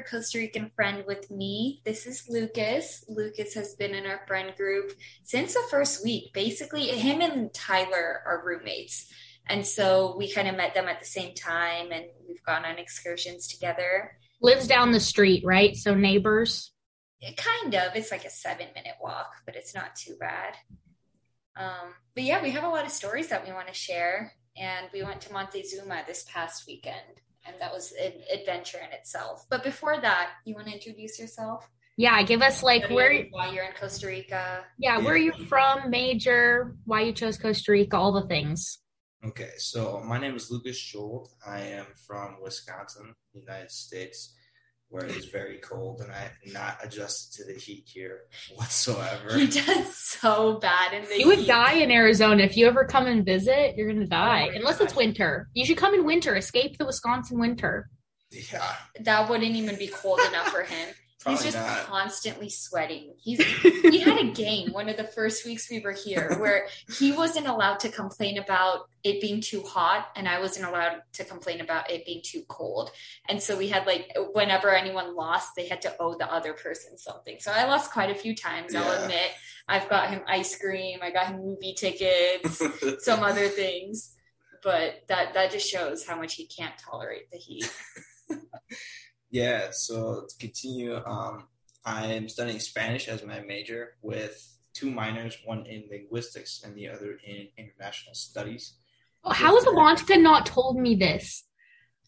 episode, I have yet another Costa Rican friend with me. This is Lucas. Lucas has been in our friend group since the first week. Basically, him and Tyler are roommates. And so we kind of met them at the same time and we've gone on excursions together. Lives down the street, right? So neighbors. It kind of. It's like a seven minute walk, but it's not too bad. Um, but yeah, we have a lot of stories that we want to share. And we went to Montezuma this past weekend, and that was an adventure in itself. But before that, you want to introduce yourself? Yeah, give us like where why you're in Costa Rica. Yeah, where you from, major, why you chose Costa Rica, all the things. Okay, so my name is Lucas Schuld. I am from Wisconsin, United States where it is very cold and I have not adjusted to the heat here whatsoever. He does so bad in the You would die in Arizona. If you ever come and visit, you're gonna die. Oh Unless God. it's winter. You should come in winter. Escape the Wisconsin winter. Yeah. That wouldn't even be cold enough for him. Probably he's just not. constantly sweating. He's he had a game one of the first weeks we were here where he wasn't allowed to complain about it being too hot and I wasn't allowed to complain about it being too cold. And so we had like whenever anyone lost, they had to owe the other person something. So I lost quite a few times, yeah. I'll admit. I've got him ice cream, I got him movie tickets, some other things. But that that just shows how much he can't tolerate the heat. Yeah, so to continue, um, I'm studying Spanish as my major with two minors, one in linguistics and the other in international studies. Oh, how has Avantika not told me this?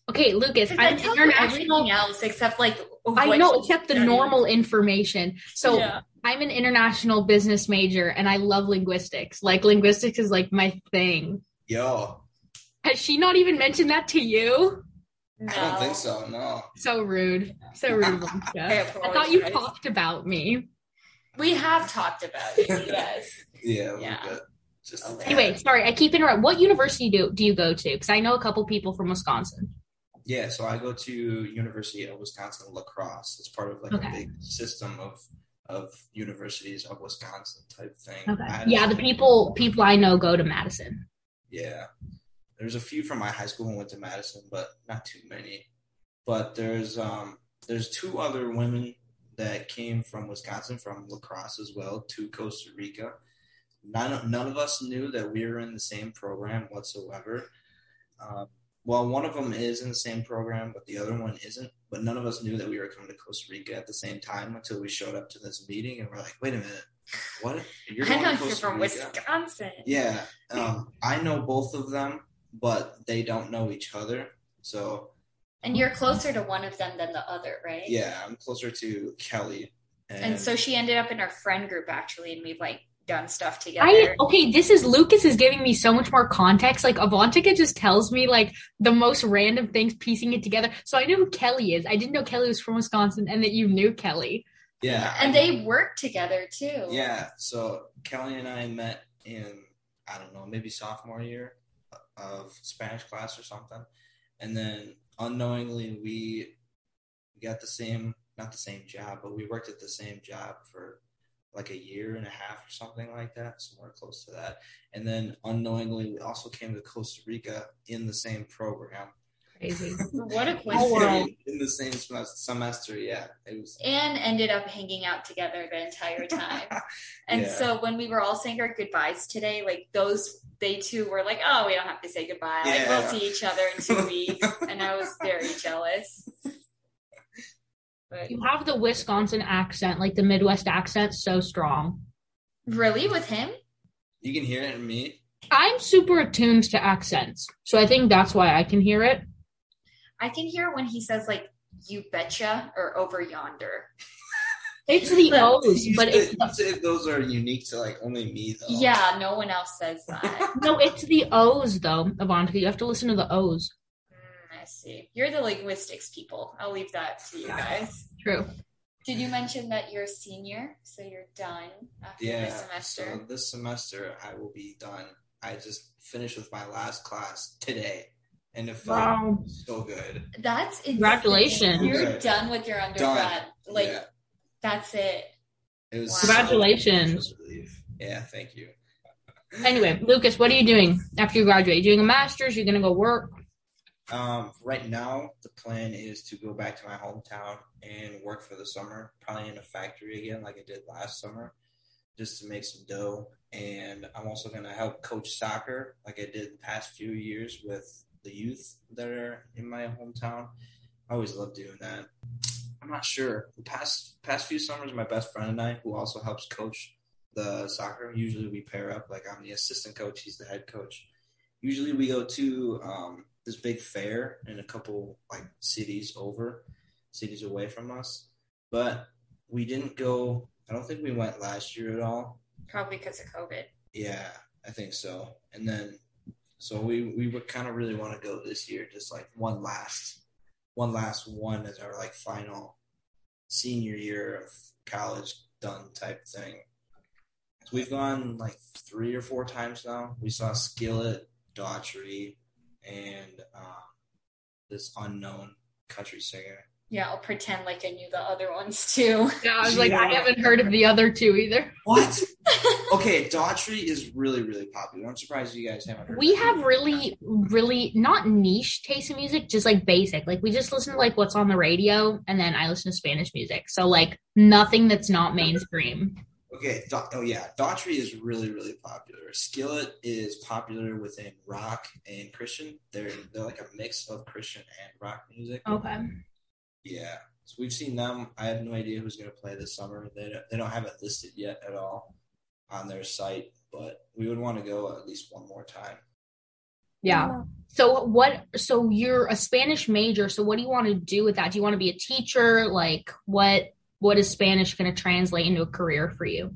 Okay, Lucas, I'm international. Everything else except like I know, except the normal information. So yeah. I'm an international business major, and I love linguistics. Like linguistics is like my thing. Yo, has she not even mentioned that to you? No. I don't think so. No. So rude. So rude, I, I thought you talked about me. We have talked about you. Yes. yeah. Yeah. Just okay. Anyway, sorry, I keep interrupting. What university do do you go to? Because I know a couple people from Wisconsin. Yeah, so I go to University of Wisconsin La Crosse. It's part of like okay. a big system of of universities of Wisconsin type thing. Okay. Yeah, the people people I know go to Madison. Yeah. There's a few from my high school who went to Madison, but not too many. But there's um there's two other women that came from Wisconsin from La Crosse as well to Costa Rica. None none of us knew that we were in the same program whatsoever. Um, well, one of them is in the same program, but the other one isn't. But none of us knew that we were coming to Costa Rica at the same time until we showed up to this meeting, and we're like, "Wait a minute, what? You're I know you're from Rica? Wisconsin." Yeah, um, I know both of them but they don't know each other. So And you're closer to one of them than the other, right? Yeah, I'm closer to Kelly. And, and so she ended up in our friend group actually and we've like done stuff together. I, okay, this is Lucas is giving me so much more context. Like Avantika just tells me like the most random things, piecing it together. So I knew who Kelly is. I didn't know Kelly was from Wisconsin and that you knew Kelly. Yeah. And they worked together too. Yeah. So Kelly and I met in I don't know, maybe sophomore year of Spanish class or something, and then unknowingly we got the same not the same job, but we worked at the same job for like a year and a half or something like that, somewhere close to that. And then unknowingly, we also came to Costa Rica in the same program. Crazy! what a coincidence! In the same semester, yeah, it was. And ended up hanging out together the entire time. and yeah. so when we were all saying our goodbyes today, like those they too were like, "Oh, we don't have to say goodbye. Like we'll see each other in two weeks." and I was very jealous. But, you have the Wisconsin accent, like the Midwest accent, so strong. Really, with him? You can hear it in me. I'm super attuned to accents, so I think that's why I can hear it. I can hear when he says like "you betcha" or "over yonder." It's the O's, you but say, you say those are unique to like only me though. Yeah, no one else says that. no, it's the O's though, Avantika. You have to listen to the O's. Mm, I see. You're the linguistics people. I'll leave that to you guys. True. Did you mention that you're a senior, so you're done after yeah, this semester? So this semester I will be done. I just finished with my last class today and it felt wow. so good. That's insane. congratulations. You're done with your undergrad. Done. Like yeah. That's it. It was wow. congratulations. yeah, thank you. Anyway, Lucas, what are you doing after you graduate? You're doing a master's? You're gonna go work? Um, right now, the plan is to go back to my hometown and work for the summer, probably in a factory again, like I did last summer, just to make some dough. And I'm also going to help coach soccer, like I did the past few years with the youth that are in my hometown. I always love doing that. I'm not sure. The past past few summers, my best friend and I, who also helps coach the soccer, usually we pair up. Like I'm the assistant coach, he's the head coach. Usually we go to um, this big fair in a couple like cities over, cities away from us. But we didn't go. I don't think we went last year at all. Probably because of COVID. Yeah, I think so. And then, so we we would kind of really want to go this year, just like one last, one last one as our like final senior year of college done type thing. So we've gone like three or four times now. We saw Skillet, Daughtry, and um, this unknown country singer. Yeah, I'll pretend like I knew the other ones too. Yeah, I was like, I haven't heard of the other two either. What? okay, Daughtry is really, really popular. I'm surprised you guys haven't heard. We have really, really not niche taste in music, just like basic. Like we just listen to like what's on the radio, and then I listen to Spanish music. So like nothing that's not mainstream. Okay. oh yeah, Daughtry is really really popular. Skillet is popular within rock and Christian. They're they're like a mix of Christian and rock music. Okay. Yeah. So we've seen them. I have no idea who's going to play this summer. They don't, they don't have it listed yet at all on their site, but we would want to go at least one more time. Yeah. So what so you're a Spanish major, so what do you want to do with that? Do you want to be a teacher? Like what what is Spanish going to translate into a career for you?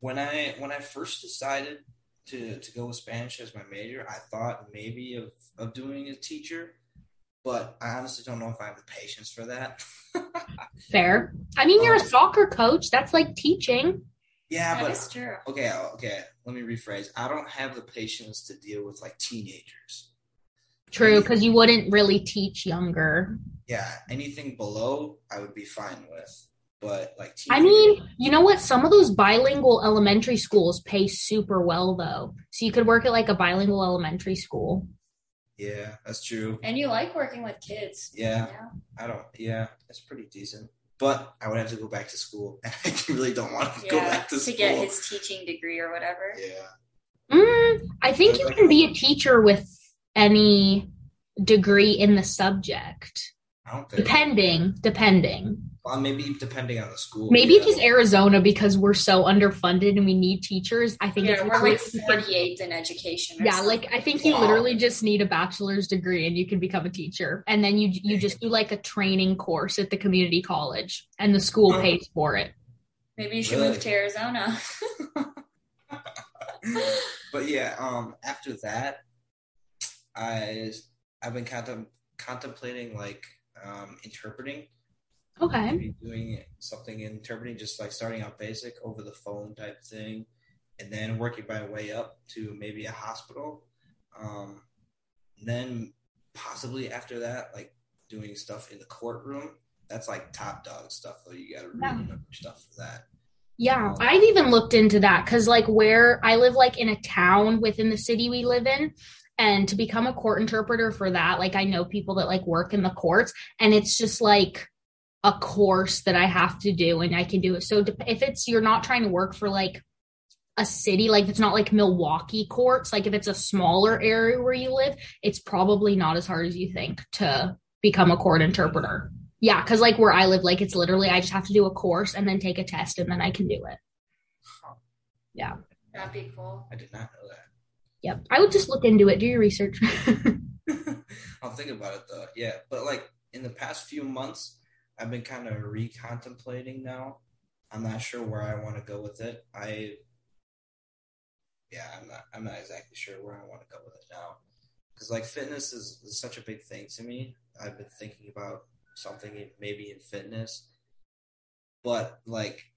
When I when I first decided to to go with Spanish as my major, I thought maybe of of doing a teacher, but I honestly don't know if I have the patience for that. Fair. I mean, you're um, a soccer coach. That's like teaching. Yeah, that but is true. Okay, okay. Let me rephrase. I don't have the patience to deal with like teenagers. True, because you wouldn't really teach younger. Yeah, anything below, I would be fine with but like I mean, you know what? Some of those bilingual elementary schools pay super well though. So you could work at like a bilingual elementary school. Yeah, that's true. And you like working with kids. Yeah. yeah. I don't yeah, it's pretty decent. But I would have to go back to school. I really don't want to yeah, go back to, to school. To get his teaching degree or whatever. Yeah. Mm, I think you can be a teacher with any degree in the subject. I don't think depending, depending. Well, maybe depending on the school. Maybe yeah. just Arizona because we're so underfunded and we need teachers. I think yeah, we're like 48th in education. yeah, like I think you wow. literally just need a bachelor's degree and you can become a teacher. And then you you just do like a training course at the community college and the school pays for it. Maybe you should really? move to Arizona. but yeah, um, after that, I I've been contem- contemplating like um, interpreting Okay. Maybe doing something interpreting, just like starting out basic over the phone type thing, and then working my way up to maybe a hospital. Um, then possibly after that, like doing stuff in the courtroom. That's like top dog stuff, though. You got to really yeah. stuff for that. Yeah, um, I've even looked into that because, like, where I live, like in a town within the city we live in, and to become a court interpreter for that, like, I know people that like work in the courts, and it's just like a course that I have to do and I can do it. So if it's you're not trying to work for like a city, like it's not like Milwaukee courts, like if it's a smaller area where you live, it's probably not as hard as you think to become a court interpreter. Yeah, because like where I live, like it's literally I just have to do a course and then take a test and then I can do it. Yeah. That'd be cool. I did not know that. Yep. I would just look into it, do your research. I'll think about it though. Yeah. But like in the past few months, I've been kind of recontemplating now. I'm not sure where I want to go with it. I yeah, I'm not I'm not exactly sure where I want to go with it now. Cuz like fitness is, is such a big thing to me. I've been thinking about something maybe in fitness. But like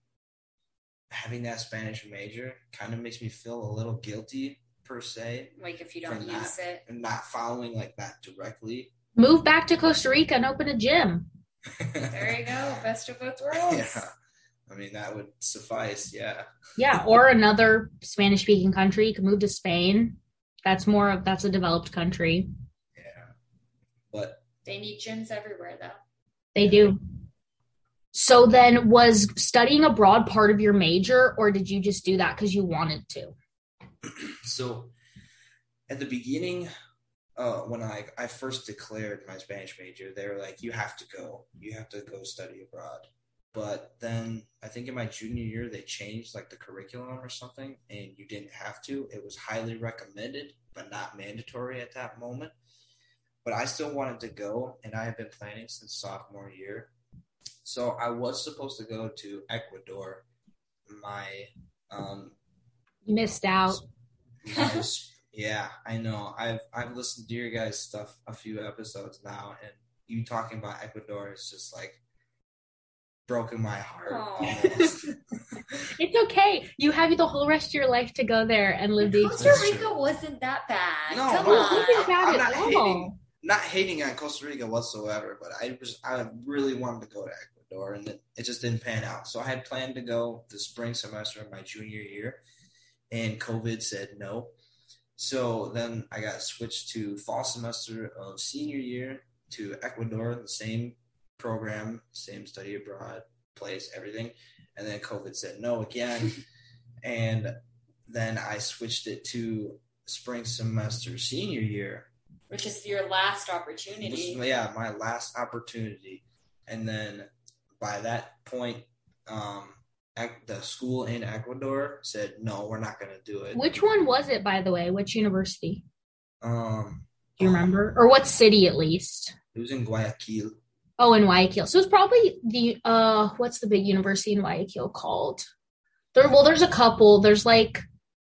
having that Spanish major kind of makes me feel a little guilty per se. Like if you don't use not, it. And not following like that directly. Move back to Costa Rica and open a gym. There you go. Best of both worlds. Yeah. I mean, that would suffice. Yeah. Yeah. Or another Spanish speaking country. You could move to Spain. That's more of, that's a developed country. Yeah. But they need gyms everywhere, though. They do. So then, was studying abroad part of your major, or did you just do that because you wanted to? so, at the beginning, uh, when I I first declared my Spanish major, they were like, "You have to go. You have to go study abroad." But then I think in my junior year they changed like the curriculum or something, and you didn't have to. It was highly recommended, but not mandatory at that moment. But I still wanted to go, and I have been planning since sophomore year. So I was supposed to go to Ecuador. My um, you missed out. My, yeah, I know. I've I've listened to your guys' stuff a few episodes now, and you talking about Ecuador is just like broken my heart. it's okay. You have the whole rest of your life to go there and live the Costa Rica wasn't that bad. No, Come no, on. wasn't bad I'm not hating, not hating on Costa Rica whatsoever, but I was I really wanted to go to Ecuador and it, it just didn't pan out. So I had planned to go the spring semester of my junior year, and COVID said no. So then I got switched to fall semester of senior year to Ecuador, the same program, same study abroad place, everything. And then COVID said no again. and then I switched it to spring semester senior year. Which is your last opportunity. Was, yeah, my last opportunity. And then by that point, um, the school in Ecuador said, no, we're not going to do it. Which one was it, by the way? Which university? Um, do you remember? Or what city, at least? It was in Guayaquil. Oh, in Guayaquil. So it's probably the uh, what's the big university in Guayaquil called? There, well, there's a couple. There's like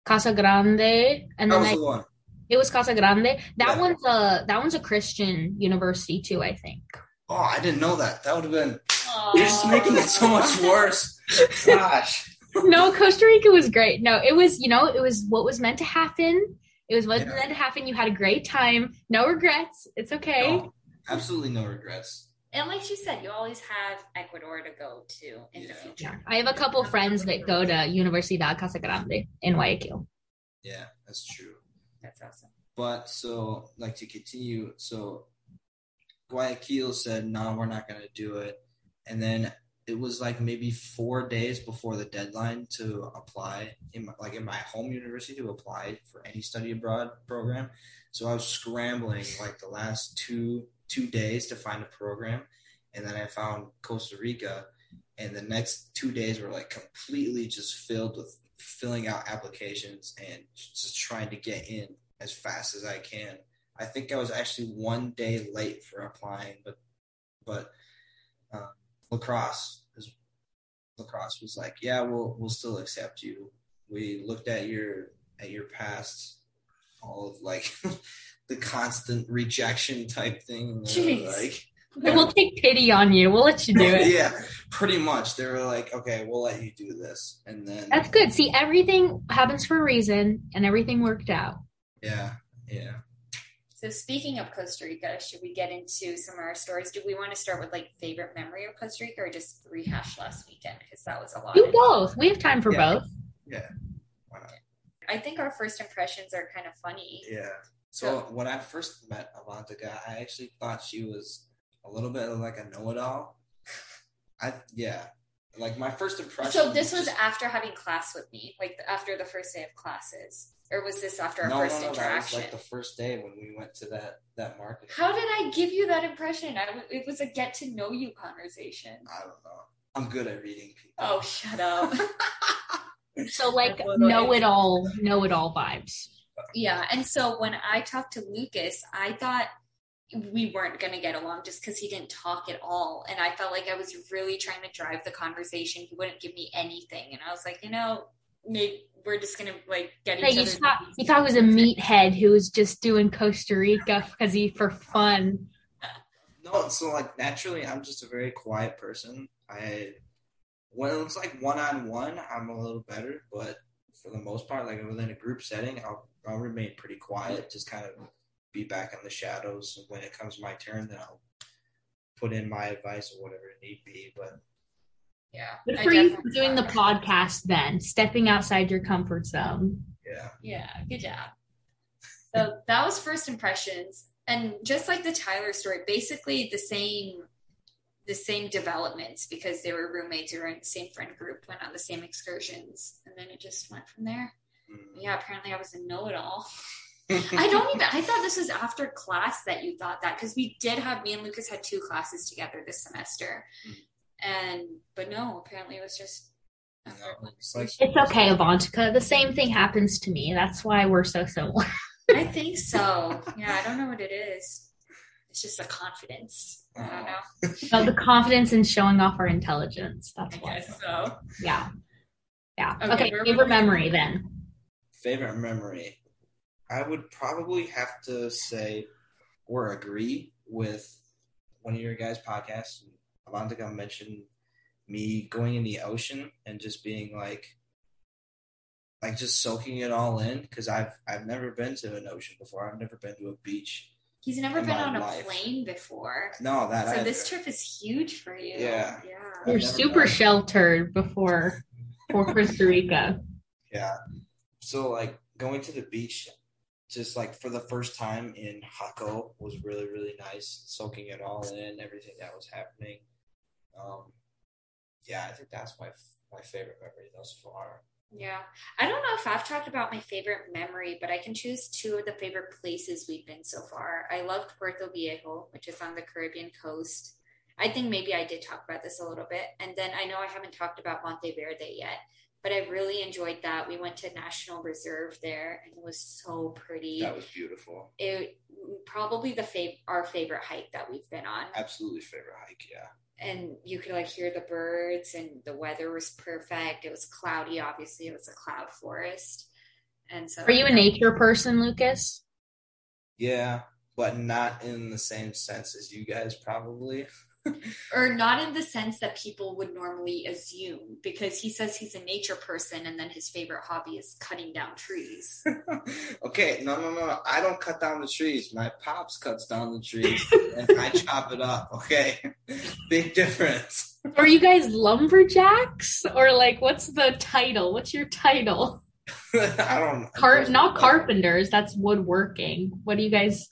Casa Grande, and then I, the it was Casa Grande. That yeah. one's a that one's a Christian university too, I think. Oh, I didn't know that. That would have been. Aww. You're just making it so much worse. Gosh. no, Costa Rica was great. No, it was you know it was what was meant to happen. It was what yeah. meant to happen. You had a great time. No regrets. It's okay. No, absolutely no regrets. And like she said, you always have Ecuador to go to in yeah. the future. I have a couple friends that go to Universidad Casa Grande in Guayaquil. Yeah, that's true. That's awesome. But so, like to continue, so Guayaquil said, "No, we're not going to do it," and then it was like maybe four days before the deadline to apply in my, like in my home university to apply for any study abroad program. So I was scrambling like the last two two days to find a program, and then I found Costa Rica, and the next two days were like completely just filled with filling out applications and just trying to get in as fast as I can. I think I was actually one day late for applying, but but uh, La Crosse is La Crosse was like, yeah, we'll we'll still accept you. We looked at your at your past, all of like the constant rejection type thing. Jeez. Like, we'll take pity on you. We'll let you do it. yeah, pretty much. They were like, okay, we'll let you do this, and then that's good. See, everything happens for a reason, and everything worked out. Yeah, yeah. So speaking of Costa Rica, should we get into some of our stories? Do we want to start with like favorite memory of Costa Rica, or just rehash last weekend because that was a lot? Do both. We have time for yeah. both. Yeah. Why not? I think our first impressions are kind of funny. Yeah. So when I first met Avantika, I actually thought she was a little bit like a know-it-all. I yeah, like my first impression. So this was just, after having class with me, like after the first day of classes, or was this after our no, first no, no, interaction? That was like the first day when we went to that that market. How did I give you that impression? I, it was a get to know you conversation. I don't know. I'm good at reading people. Oh, shut up. so like know it all, know it all vibes. Yeah. And so when I talked to Lucas, I thought we weren't going to get along just because he didn't talk at all. And I felt like I was really trying to drive the conversation. He wouldn't give me anything. And I was like, you know, maybe we're just going to like get each you Thought, you thought it was a meathead who was just doing Costa Rica because he for fun. No, so like naturally, I'm just a very quiet person. I when it's like one on one, I'm a little better, but for the most part, like within a group setting, I'll I'll remain pretty quiet, just kind of be back in the shadows. When it comes my turn, then I'll put in my advice or whatever it need be. But yeah, good for you for doing the podcast. Then stepping outside your comfort zone. Yeah. Yeah. Good job. So that was first impressions. And just like the Tyler story, basically the same the same developments because they were roommates or in the same friend group, went on the same excursions, and then it just went from there. Mm. Yeah, apparently I was a know-it-all. I don't even. I thought this was after class that you thought that because we did have me and Lucas had two classes together this semester, mm. And but no, apparently it was just. No, it's, okay, Avantika. The same thing happens to me. That's why we're so similar. I think so. Yeah, I don't know what it is. It's just the confidence. I don't oh. know. Oh, the confidence in showing off our intelligence. That's I why. so. Yeah. Yeah. Okay. okay favorite memory then. Favorite memory. I would probably have to say or agree with one of your guys' podcasts. Avantika mentioned me going in the ocean and just being like like just soaking it all in because I've I've never been to an ocean before. I've never been to a beach. He's never been on life. a plane before. No, that. So either. this trip is huge for you. Yeah, yeah. You're super sheltered before for Costa Rica. Yeah. So like going to the beach, just like for the first time in Jaco was really really nice. Soaking it all in, everything that was happening. Um, yeah, I think that's my my favorite memory thus far. Yeah. I don't know if I've talked about my favorite memory, but I can choose two of the favorite places we've been so far. I loved Puerto Viejo, which is on the Caribbean coast. I think maybe I did talk about this a little bit. And then I know I haven't talked about Monteverde yet, but I really enjoyed that. We went to National Reserve there and it was so pretty. That was beautiful. It probably the fav- our favorite hike that we've been on. Absolutely favorite hike, yeah and you could like hear the birds and the weather was perfect. It was cloudy, obviously it was a cloud forest. And so Are you a nature person, Lucas? Yeah, but not in the same sense as you guys probably. or not in the sense that people would normally assume because he says he's a nature person and then his favorite hobby is cutting down trees. Okay no no no i don't cut down the trees. My pops cuts down the trees and i chop it up okay? Big difference. Are you guys lumberjacks? Or like what's the title? What's your title? I don't know. Car- not carpenters that's woodworking. What do you guys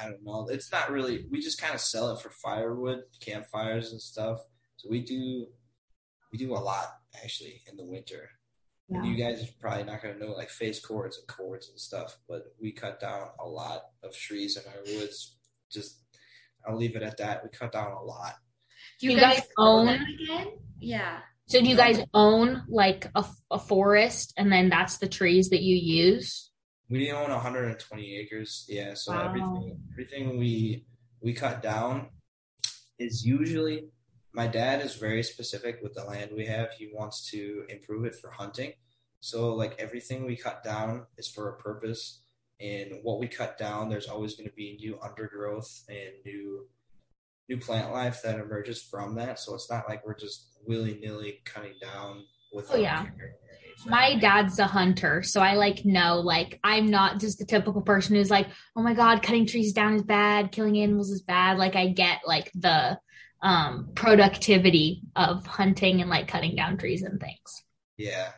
I don't know. It's not really. We just kind of sell it for firewood, campfires, and stuff. So we do, we do a lot actually in the winter. Yeah. You guys are probably not going to know like face cords and cords and stuff, but we cut down a lot of trees in our woods. Just, I'll leave it at that. We cut down a lot. Do you, you guys, guys own again? Yeah. So do you guys own like a, a forest, and then that's the trees that you use? We own 120 acres. Yeah, so wow. everything everything we we cut down is usually my dad is very specific with the land we have. He wants to improve it for hunting. So like everything we cut down is for a purpose. And what we cut down, there's always going to be new undergrowth and new new plant life that emerges from that. So it's not like we're just willy nilly cutting down with. Oh yeah. Care my dad's a hunter so i like know like i'm not just the typical person who's like oh my god cutting trees down is bad killing animals is bad. Like i get like the um productivity of hunting and like cutting down trees and things. Yeah.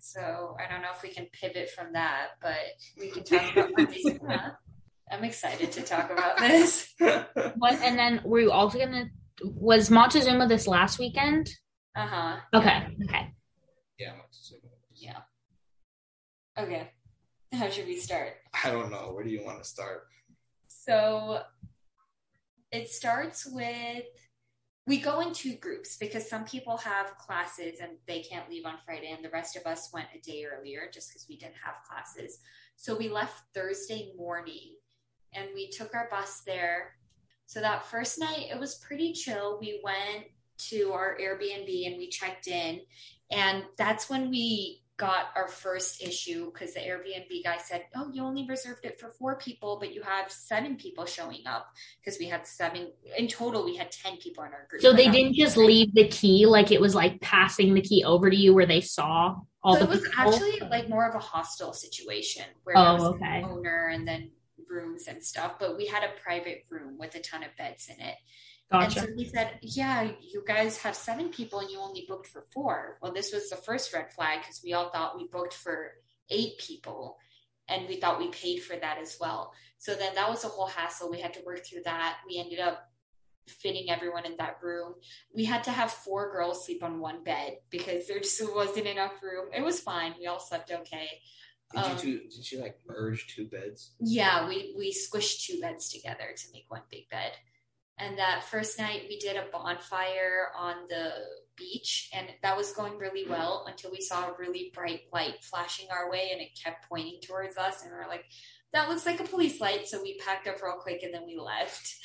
So i don't know if we can pivot from that but we can talk about montezuma i'm excited to talk about this. What and then were you also gonna was montezuma this last weekend? Uh-huh. Okay okay yeah. Yeah. Okay. How should we start? I don't know. Where do you want to start? So it starts with we go in two groups because some people have classes and they can't leave on Friday, and the rest of us went a day earlier just because we didn't have classes. So we left Thursday morning and we took our bus there. So that first night, it was pretty chill. We went to our Airbnb and we checked in, and that's when we got our first issue because the Airbnb guy said, Oh, you only reserved it for four people, but you have seven people showing up because we had seven in total, we had 10 people in our group. So they didn't just leave the key, like it was like passing the key over to you where they saw all so the It was people? actually like more of a hostel situation where oh, there was okay. an owner and then rooms and stuff, but we had a private room with a ton of beds in it. Gotcha. And so he said, Yeah, you guys have seven people and you only booked for four. Well, this was the first red flag because we all thought we booked for eight people. and we thought we paid for that as well. So then that was a whole hassle. We had to work through that. We ended up fitting everyone in that room. We had to have four girls sleep on one bed because there just wasn't enough room. It was fine. We all slept okay. Did um, you two, did you like merge two beds? Yeah, we we squished two beds together to make one big bed. And that first night we did a bonfire on the beach and that was going really well until we saw a really bright light flashing our way and it kept pointing towards us and we are like, that looks like a police light. So we packed up real quick and then we left.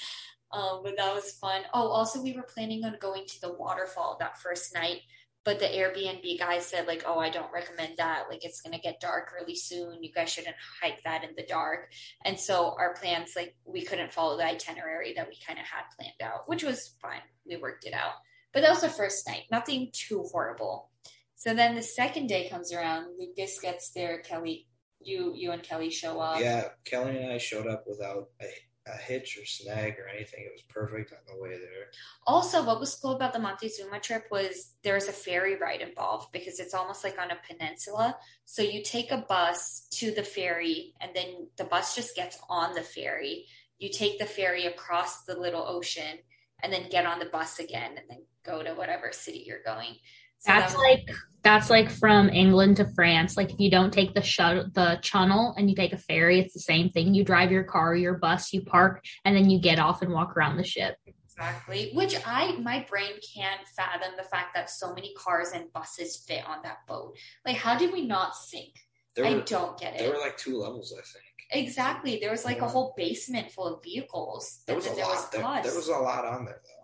Um, but that was fun. Oh, also we were planning on going to the waterfall that first night but the Airbnb guy said like, "Oh, I don't recommend that. Like, it's gonna get dark really soon. You guys shouldn't hike that in the dark." And so our plans, like, we couldn't follow the itinerary that we kind of had planned out, which was fine. We worked it out. But that was the first night. Nothing too horrible. So then the second day comes around. Lucas gets there. Kelly, you, you and Kelly show up. Yeah, Kelly and I showed up without a a hitch or snag or anything. It was perfect on the way there. Also, what was cool about the Montezuma trip was there's a ferry ride involved because it's almost like on a peninsula. So you take a bus to the ferry, and then the bus just gets on the ferry. You take the ferry across the little ocean, and then get on the bus again, and then go to whatever city you're going. So that's that was- like that's like from England to France. Like if you don't take the shuttle, the channel, and you take a ferry, it's the same thing. You drive your car, your bus, you park, and then you get off and walk around the ship. Exactly. Which I my brain can't fathom the fact that so many cars and buses fit on that boat. Like how did we not sink? There I don't get it. There were like two levels, I think. Exactly. There was like yeah. a whole basement full of vehicles. There was a there lot. Was there, there was a lot on there though.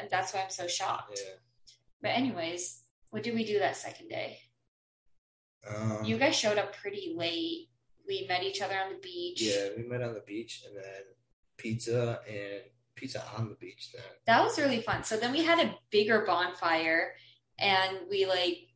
And that's why I'm so shocked. Yeah. But anyways, what did we do that second day? Um, you guys showed up pretty late. We met each other on the beach. Yeah, we met on the beach and then pizza and pizza on the beach then. That was really fun. So then we had a bigger bonfire and we like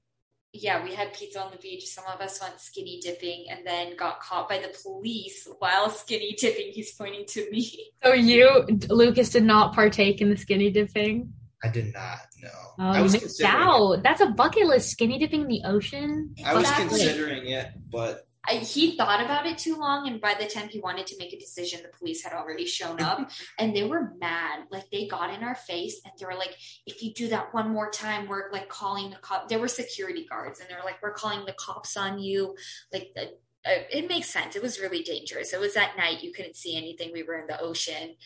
yeah, we had pizza on the beach. Some of us went skinny dipping and then got caught by the police while skinny dipping. He's pointing to me. So you, Lucas, did not partake in the skinny dipping? I did not. No. Oh, I was considering out. That's a bucket list. Skinny dipping in the ocean. I was considering it, but I, he thought about it too long, and by the time he wanted to make a decision, the police had already shown up, and they were mad. Like they got in our face, and they were like, "If you do that one more time, we're like calling the cop." There were security guards, and they were like, "We're calling the cops on you." Like the, uh, it makes sense. It was really dangerous. It was at night. You couldn't see anything. We were in the ocean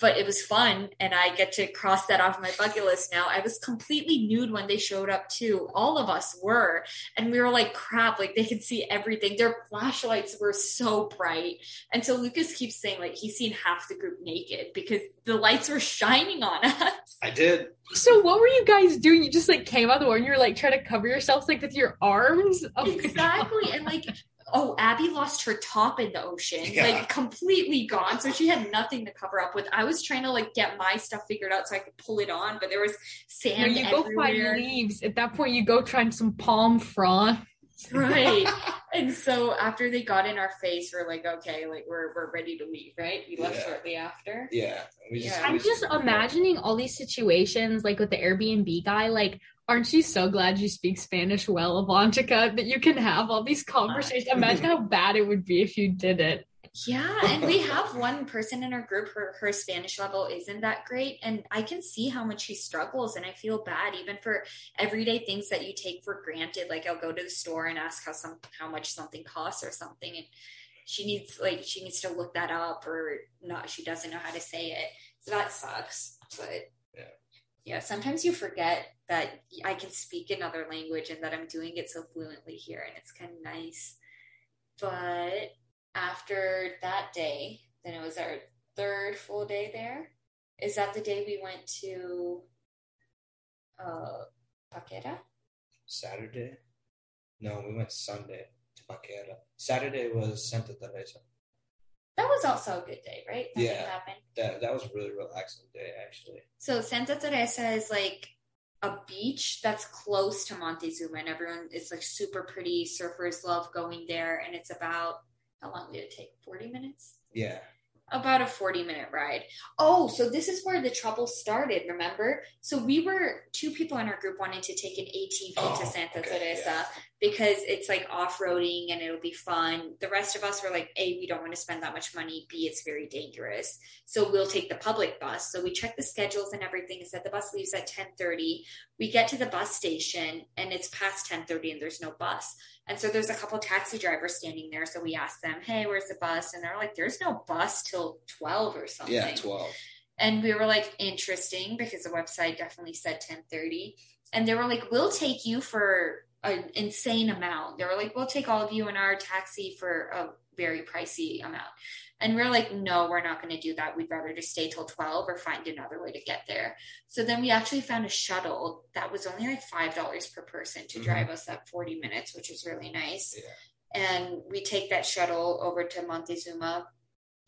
but it was fun and I get to cross that off my bucket list now. I was completely nude when they showed up too. All of us were. And we were like, crap, like they could see everything. Their flashlights were so bright. And so Lucas keeps saying like he's seen half the group naked because the lights were shining on us. I did. So what were you guys doing? You just like came out the door and you were like trying to cover yourselves like with your arms? Oh exactly. and like oh, Abby lost her top in the ocean, yeah. like completely gone. So she had nothing to cover up with. I was trying to like get my stuff figured out so I could pull it on, but there was sand. No, you everywhere. go find leaves. At that point, you go try some palm frond. right. and so after they got in our face, we're like, okay, like we're we're ready to leave, right? We left yeah. shortly after. Yeah. Just, yeah. I'm just imagining all these situations, like with the Airbnb guy, like aren't you so glad you speak Spanish well, Avantika, that you can have all these conversations? Imagine how bad it would be if you did it. Yeah, and we have one person in our group, her her Spanish level isn't that great, and I can see how much she struggles, and I feel bad even for everyday things that you take for granted. Like I'll go to the store and ask how some how much something costs or something, and she needs like she needs to look that up or not. She doesn't know how to say it, so that sucks. But yeah, yeah, sometimes you forget that I can speak another language and that I'm doing it so fluently here, and it's kind of nice. But after that day, then it was our third full day there. Is that the day we went to uh, Paquera? Saturday? No, we went Sunday to Paquera. Saturday was Santa Teresa. That was also a good day, right? Nothing yeah, happened. that that was a really relaxing day actually. So Santa Teresa is like a beach that's close to Montezuma, and everyone is like super pretty. Surfers love going there, and it's about how long did it take? 40 minutes? Yeah. About a 40 minute ride. Oh, so this is where the trouble started, remember? So we were two people in our group wanted to take an ATV oh, to Santa okay, Teresa. Yeah. Because it's like off-roading and it'll be fun. The rest of us were like, A, we don't want to spend that much money. B, it's very dangerous. So we'll take the public bus. So we check the schedules and everything. It said the bus leaves at 1030. We get to the bus station and it's past 1030 and there's no bus. And so there's a couple taxi drivers standing there. So we asked them, hey, where's the bus? And they're like, there's no bus till 12 or something. Yeah, 12. And we were like, interesting because the website definitely said 1030. And they were like, we'll take you for an insane amount. They were like, we'll take all of you in our taxi for a very pricey amount. And we're like, no, we're not going to do that. We'd rather just stay till 12 or find another way to get there. So then we actually found a shuttle that was only like $5 per person to mm-hmm. drive us that 40 minutes, which was really nice. Yeah. And we take that shuttle over to Montezuma.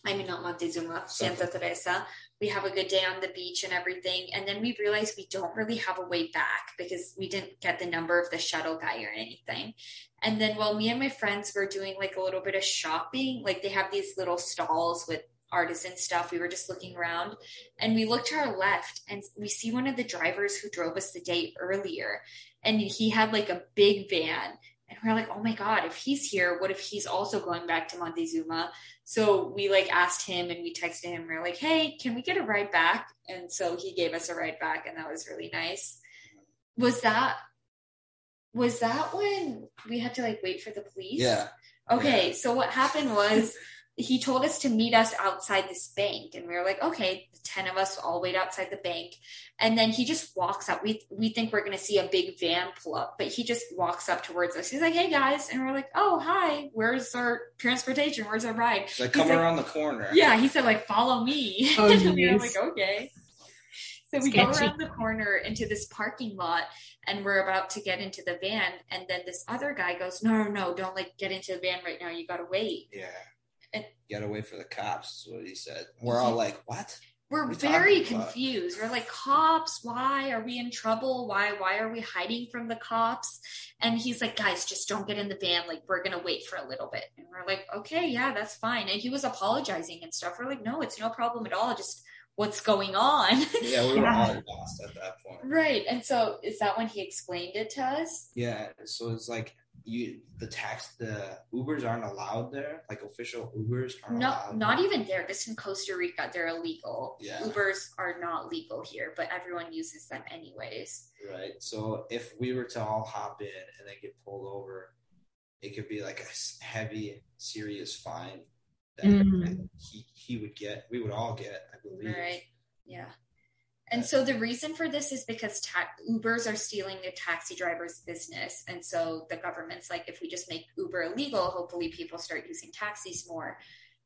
I mean, not Montezuma, Santa Teresa we have a good day on the beach and everything. And then we realized we don't really have a way back because we didn't get the number of the shuttle guy or anything. And then while me and my friends were doing like a little bit of shopping, like they have these little stalls with artisan stuff. We were just looking around and we looked to our left and we see one of the drivers who drove us the day earlier. And he had like a big van and we're like, oh my God, if he's here, what if he's also going back to Montezuma? So we like asked him and we texted him. We are like, hey, can we get a ride back? And so he gave us a ride back and that was really nice. Was that was that when we had to like wait for the police? Yeah. Okay, yeah. so what happened was he told us to meet us outside this bank. And we were like okay the 10 of us all wait outside the bank. And then he just walks up. We we think we're going to see a big van pull up but he just walks up towards us. He's like hey guys. And we're like oh hi. Where's our transportation? Where's our ride? Like come around the corner. yeah he said like follow me. Oh, and we were like okay. So we Sketchy. go around the corner into this parking lot and we're about to get into the van. And then this other guy goes no no no don't like get into the van right now. You gotta wait. Yeah and get away for the cops is what he said. We're all like, what? We're what very confused. We're like, cops, why are we in trouble? Why why are we hiding from the cops? And he's like, guys, just don't get in the van. Like, we're gonna wait for a little bit. And we're like, okay, yeah, that's fine. And he was apologizing and stuff. We're like, no, it's no problem at all. Just what's going on. Yeah, we were all lost at that point. Right. And so is that when he explained it to us? Yeah. So it's like you the tax the Ubers aren't allowed there, like official Ubers aren't no, not even there. This in Costa Rica, they're illegal. Yeah. Ubers are not legal here, but everyone uses them anyways. Right. So if we were to all hop in and then get pulled over, it could be like a heavy, serious fine that mm. he he would get. We would all get, I believe. Right. Yeah. And so the reason for this is because ta- Ubers are stealing the taxi drivers' business. And so the government's like, if we just make Uber illegal, hopefully people start using taxis more.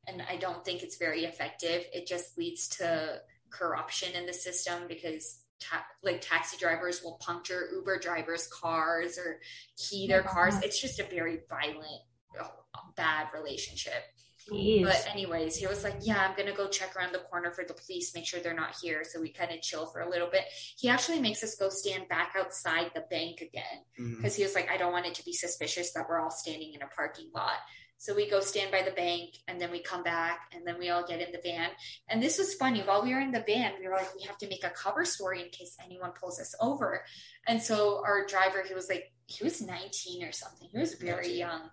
And I don't think it's very effective. It just leads to corruption in the system because ta- like taxi drivers will puncture Uber drivers' cars or key their cars. Mm-hmm. It's just a very violent, oh, bad relationship. Jeez. But anyways, he was like, "Yeah, I'm gonna go check around the corner for the police, make sure they're not here." So we kind of chill for a little bit. He actually makes us go stand back outside the bank again because mm-hmm. he was like, "I don't want it to be suspicious that we're all standing in a parking lot." So we go stand by the bank and then we come back and then we all get in the van. And this was funny. While we were in the van, we were like, we have to make a cover story in case anyone pulls us over. And so our driver, he was like, he was 19 or something. He was very young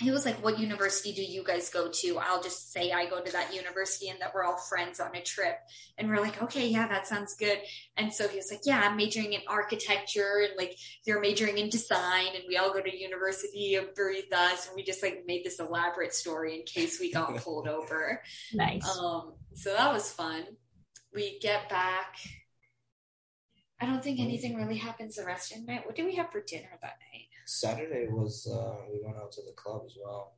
he was like, What university do you guys go to? I'll just say I go to that university and that we're all friends on a trip. And we're like, Okay, yeah, that sounds good. And so he was like, Yeah, I'm majoring in architecture and like you're majoring in design. And we all go to University of Veritas. And we just like made this elaborate story in case we got pulled over. Nice. Um, so that was fun. We get back. I don't think anything really happens the rest of the night. What do we have for dinner that night? Saturday was uh, we went out to the club as well.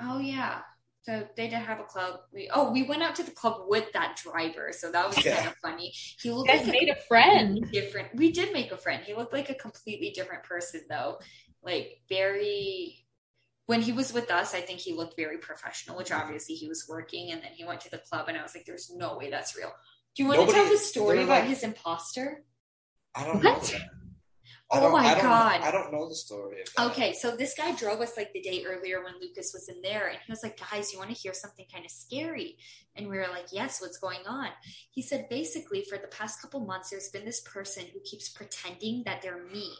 Oh yeah. So they did have a club. We oh we went out to the club with that driver, so that was yeah. kind of funny. He looked like made a, a friend. Different. We did make a friend. He looked like a completely different person though, like very. When he was with us, I think he looked very professional, which obviously he was working. And then he went to the club, and I was like, "There's no way that's real." Do you want Nobody, to tell the story about like, his imposter? I don't what? know. Oh my I god! I don't know the story. Okay, so this guy drove us like the day earlier when Lucas was in there, and he was like, "Guys, you want to hear something kind of scary?" And we were like, "Yes, what's going on?" He said, "Basically, for the past couple months, there's been this person who keeps pretending that they're me,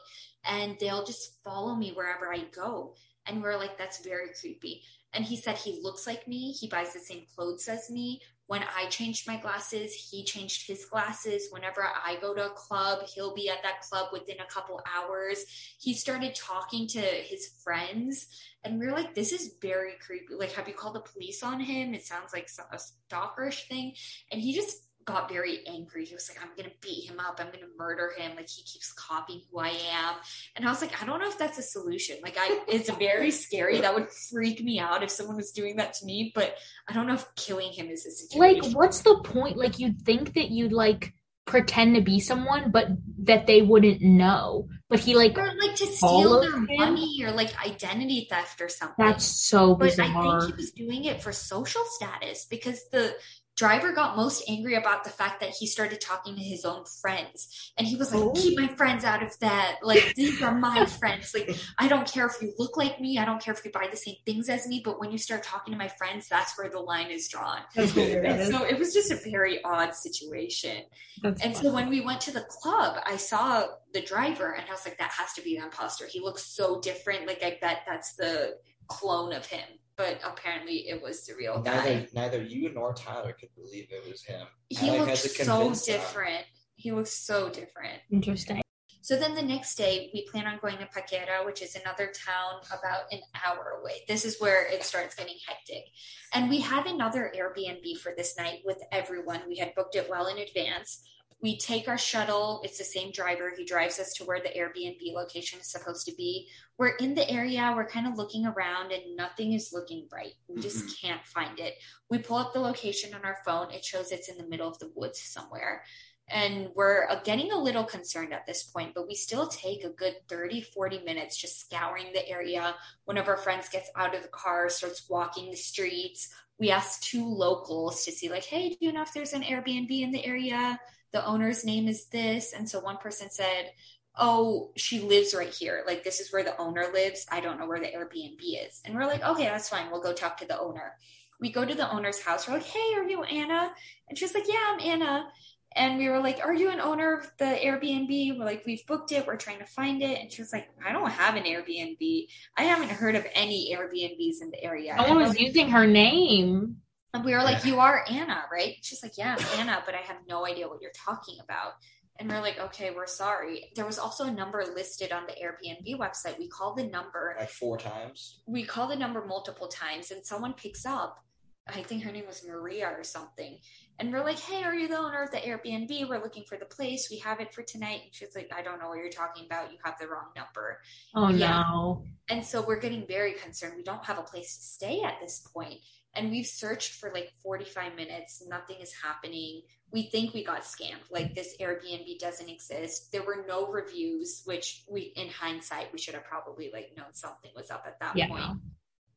and they'll just follow me wherever I go." And we are like, "That's very creepy." And he said he looks like me. He buys the same clothes as me. When I changed my glasses, he changed his glasses. Whenever I go to a club, he'll be at that club within a couple hours. He started talking to his friends, and we are like, this is very creepy. Like, have you called the police on him? It sounds like a stalkerish thing. And he just got very angry. He was like, I'm going to beat him up. I'm going to murder him. Like he keeps copying who I am. And I was like, I don't know if that's a solution. Like I, it's very scary. That would freak me out if someone was doing that to me, but I don't know if killing him is a situation. Like, what's the point? Like you'd think that you'd like pretend to be someone, but that they wouldn't know. But he like or like to steal their him? money or like identity theft or something. That's so bizarre. But I think he was doing it for social status because the Driver got most angry about the fact that he started talking to his own friends. And he was like, oh. keep my friends out of that. Like, these are my friends. Like, I don't care if you look like me. I don't care if you buy the same things as me. But when you start talking to my friends, that's where the line is drawn. so it was just a very odd situation. That's and funny. so when we went to the club, I saw the driver and I was like, that has to be the imposter. He looks so different. Like, I bet that's the clone of him but apparently it was the real neither, guy. Neither you nor Tyler could believe it was him. He looked so different. He looks so different. Interesting. So then the next day, we plan on going to Paquera, which is another town about an hour away. This is where it starts getting hectic. And we had another Airbnb for this night with everyone. We had booked it well in advance. We take our shuttle. It's the same driver. He drives us to where the Airbnb location is supposed to be. We're in the area. We're kind of looking around and nothing is looking right. We just mm-hmm. can't find it. We pull up the location on our phone. It shows it's in the middle of the woods somewhere. And we're uh, getting a little concerned at this point, but we still take a good 30, 40 minutes just scouring the area. One of our friends gets out of the car, starts walking the streets. We ask two locals to see, like, hey, do you know if there's an Airbnb in the area? The owner's name is this. And so one person said, Oh, she lives right here. Like, this is where the owner lives. I don't know where the Airbnb is. And we're like, Okay, that's fine. We'll go talk to the owner. We go to the owner's house. We're like, Hey, are you Anna? And she's like, Yeah, I'm Anna. And we were like, Are you an owner of the Airbnb? We're like, We've booked it. We're trying to find it. And she was like, I don't have an Airbnb. I haven't heard of any Airbnbs in the area. No one was using her name. And we were like, You are Anna, right? She's like, Yeah, I'm Anna, but I have no idea what you're talking about. And we're like, Okay, we're sorry. There was also a number listed on the Airbnb website. We called the number like four times. We call the number multiple times, and someone picks up. I think her name was Maria or something. And we're like, Hey, are you the owner of the Airbnb? We're looking for the place. We have it for tonight. And she's like, I don't know what you're talking about. You have the wrong number. Oh, yeah. no. And so we're getting very concerned. We don't have a place to stay at this point and we've searched for like 45 minutes nothing is happening. We think we got scammed. Like this airbnb doesn't exist. There were no reviews which we in hindsight we should have probably like known something was up at that yeah. point.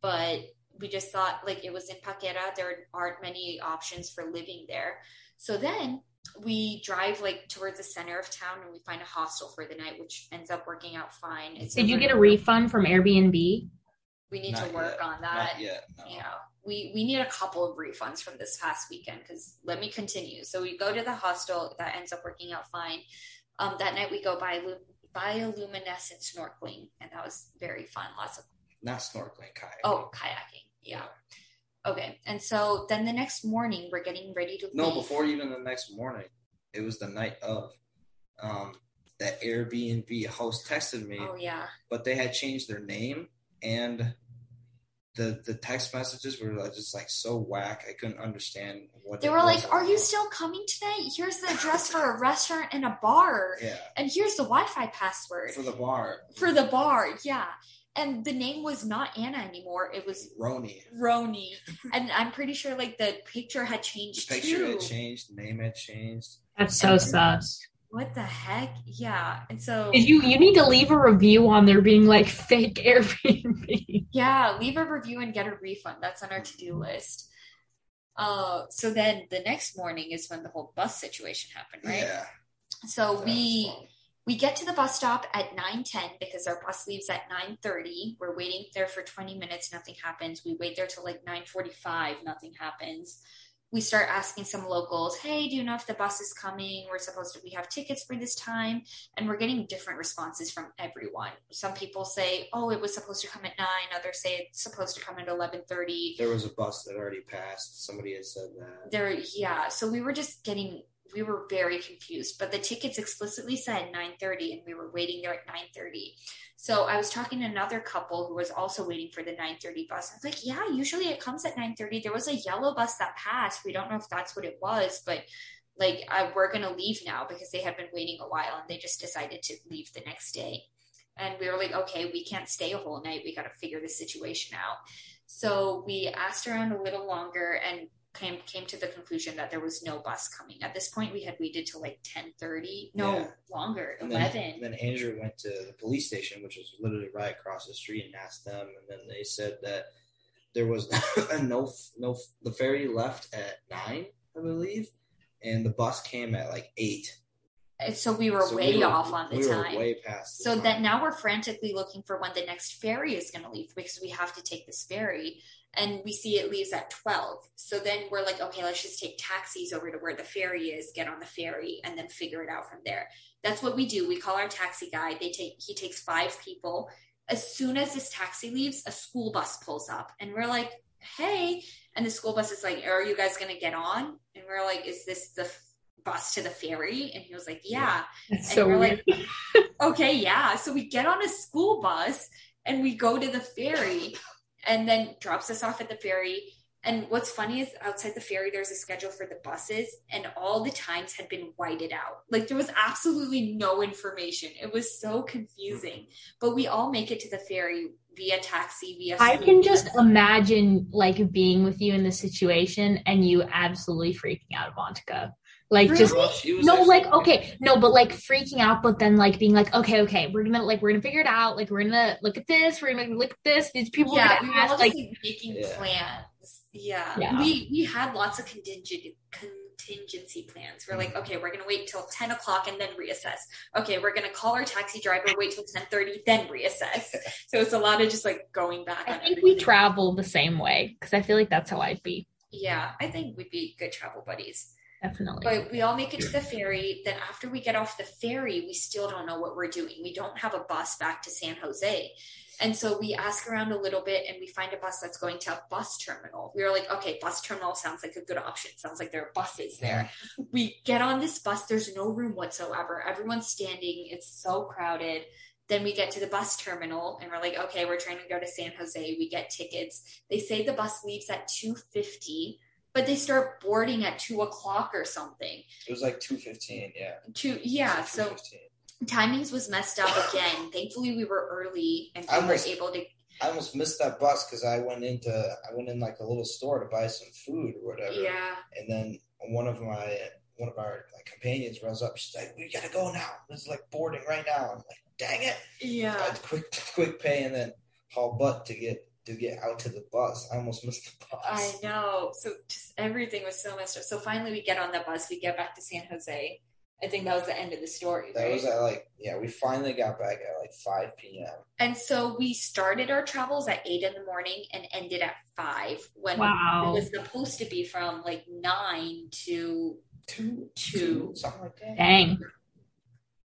But we just thought like it was in paquera. There aren't many options for living there. So then we drive like towards the center of town and we find a hostel for the night which ends up working out fine. It's did you get a refund from airbnb? We need Not to work yet. on that. Not yet, no. you know we we need a couple of refunds from this past weekend because let me continue. So we go to the hostel that ends up working out fine. Um, that night we go by bioluminescent snorkeling, and that was very fun. Lots of not snorkeling, kayaking. Oh, kayaking, yeah. Okay, and so then the next morning we're getting ready to. No, before even the next morning, it was the night of. Um, that Airbnb host texted me. Oh yeah. But they had changed their name and the the text messages were just like so whack. I couldn't understand what they were like. Are you still coming tonight? Here's the address for a restaurant and a bar. Yeah. And here's the Wi-Fi password for the bar. For the bar, yeah. And the name was not Anna anymore. It was Roni. Roni. and I'm pretty sure like the picture had changed. The picture too. had changed. The name had changed. That's so and, sus what the heck? Yeah. And so you you need to leave a review on there being like fake Airbnb. Yeah, leave a review and get a refund. That's on our to-do list. Uh so then the next morning is when the whole bus situation happened, right? Yeah. So we we get to the bus stop at 9:10 because our bus leaves at 9:30. We're waiting there for 20 minutes, nothing happens. We wait there till like 9:45, nothing happens. We start asking some locals, "Hey, do you know if the bus is coming? We're supposed to we have tickets for this time." And we're getting different responses from everyone. Some people say, "Oh, it was supposed to come at 9." Others say it's supposed to come at 11:30. There was a bus that already passed. Somebody had said that. There yeah, so we were just getting we were very confused but the tickets explicitly said 9.30 and we were waiting there at 9.30 so i was talking to another couple who was also waiting for the 9.30 bus. I was like yeah usually it comes at 9.30 there was a yellow bus that passed. We don't know if that's what it was but like I, we're gonna leave now because they had been waiting a while and they just decided to leave the next day. And we were like okay we can't stay a whole night. We got to figure the situation out. So we asked around a little longer and came came to the conclusion that there was no bus coming. At this point, we had waited till like ten thirty, no yeah. longer, and eleven. Then, then Andrew went to the police station, which was literally right across the street, and asked them, and then they said that there was no no the ferry left at nine, I believe, and the bus came at like eight. So we were so way we were, off on the we time. way past. so time. that now we're frantically looking for when the next ferry is going to leave because we have to take this ferry and we see it leaves at 12. So then we're like, okay, let's just take taxis over to where the ferry is, get on the ferry, and then figure it out from there. That's what we do. We call our taxi guy. They take he takes five people. As soon as this taxi leaves, a school bus pulls up, and we're like, hey. And the school bus is like, are you guys gonna get on? And we're like, is this the bus to the ferry? And he was like, yeah. That's and so we're weird. like, okay, yeah. So we get on a school bus and we go to the ferry and then drops us off at the ferry. And what's funny is outside the ferry, there's a schedule for the buses, and all the times had been whited out. Like there was absolutely no information. It was so confusing. But we all make it to the ferry via taxi, via. I can just imagine like being with you in this situation and you absolutely freaking out, of Avantika. Like really? just well, no, like okay, no, but like freaking out, but then like being like, okay, okay, we're gonna like we're gonna figure it out. Like we're gonna look at this, we're gonna look at this. These people, yeah, we were ask, like making yeah. plans. Yeah. yeah. we we had lots of contingent contingency plans. We're like, okay, we're gonna wait till ten o'clock and then reassess. Okay, we're gonna call our taxi driver, wait till ten thirty, then reassess. so it's a lot of just like going back. I think everything. we travel the same way because I feel like that's how I'd be. Yeah, I think we'd be good travel buddies. Definitely. But we all make it to the ferry. Then after we get off the ferry, we still don't know what we're doing. We don't have a bus back to San Jose. And so we ask around a little bit and we find a bus that's going to a bus terminal. We were like, okay, bus terminal sounds like a good option. Sounds like there are buses there. We get on this bus, there's no room whatsoever. Everyone's standing, it's so crowded. Then we get to the bus terminal and we're like, okay, we're trying to go to San Jose. We get tickets. They say the bus leaves at 250 but they start boarding at two o'clock or something. It was like two fifteen, yeah. Two, yeah. So timings was messed up again. Thankfully, we were early and we almost, were able to. I almost missed that bus because I went into I went in like a little store to buy some food or whatever. Yeah. And then one of my one of our like, companions runs up. She's like, "We gotta go now. This is like boarding right now." I'm like, "Dang it!" Yeah. quick quick pay and then haul butt to get to get out to the bus. I almost missed the bus. I know. So just everything was so messed up. So finally we get on the bus, we get back to San Jose. I think that was the end of the story. That right? was at like yeah, we finally got back at like five PM. And so we started our travels at eight in the morning and ended at five when wow. it was supposed to be from like nine to two, two, two something like that. Dang.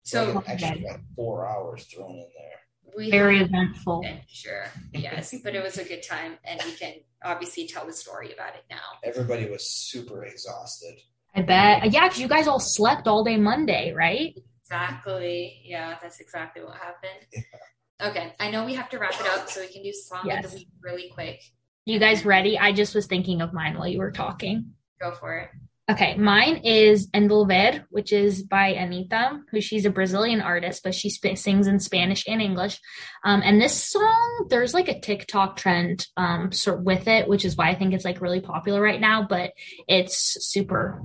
So, so actually like four hours thrown in there we very eventful. Sure, yes, but it was a good time, and we can obviously tell the story about it now. Everybody was super exhausted. I bet. Uh, yeah, because you guys all slept all day Monday, right? Exactly. Yeah, that's exactly what happened. Yeah. Okay, I know we have to wrap it up, so we can do song yes. of the week really quick. You guys ready? I just was thinking of mine while you were talking. Go for it. Okay, mine is Envolver, which is by Anitta, who she's a Brazilian artist, but she sp- sings in Spanish and English. Um, and this song, there's like a TikTok trend um, sort with it, which is why I think it's like really popular right now. But it's super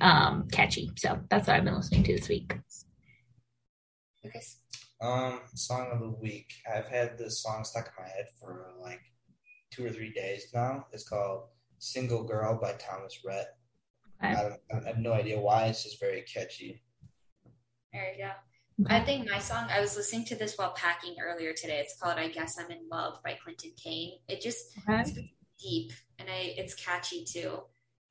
um, catchy, so that's what I've been listening to this week. Okay. Um, song of the week. I've had this song stuck in my head for like two or three days now. It's called "Single Girl" by Thomas Rhett. I, I, have no idea why. It's just very catchy. There you go. I think my song, I was listening to this while packing earlier today. It's called I Guess I'm in Love by Clinton Kane. It just okay. it's deep and I it's catchy too.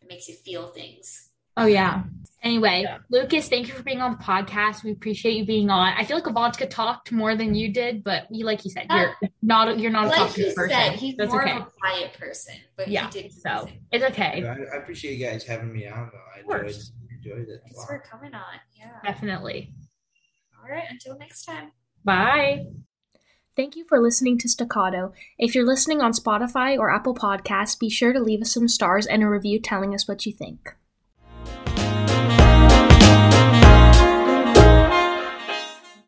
It makes you feel things. Oh yeah. Anyway, yeah. Lucas, thank you for being on the podcast. We appreciate you being on. I feel like Avantika talked more than you did, but you, like you said, you're uh, not you're not a like talkative person. Said, he's That's more okay. of a quiet person, but yeah, did so it's okay. I, I, appreciate you guys having me on. Though I enjoyed, enjoyed it. Thanks wow. for coming on. Yeah, definitely. All right. Until next time. Bye. Thank you for listening to Staccato. If you're listening on Spotify or Apple Podcasts, be sure to leave us some stars and a review telling us what you think.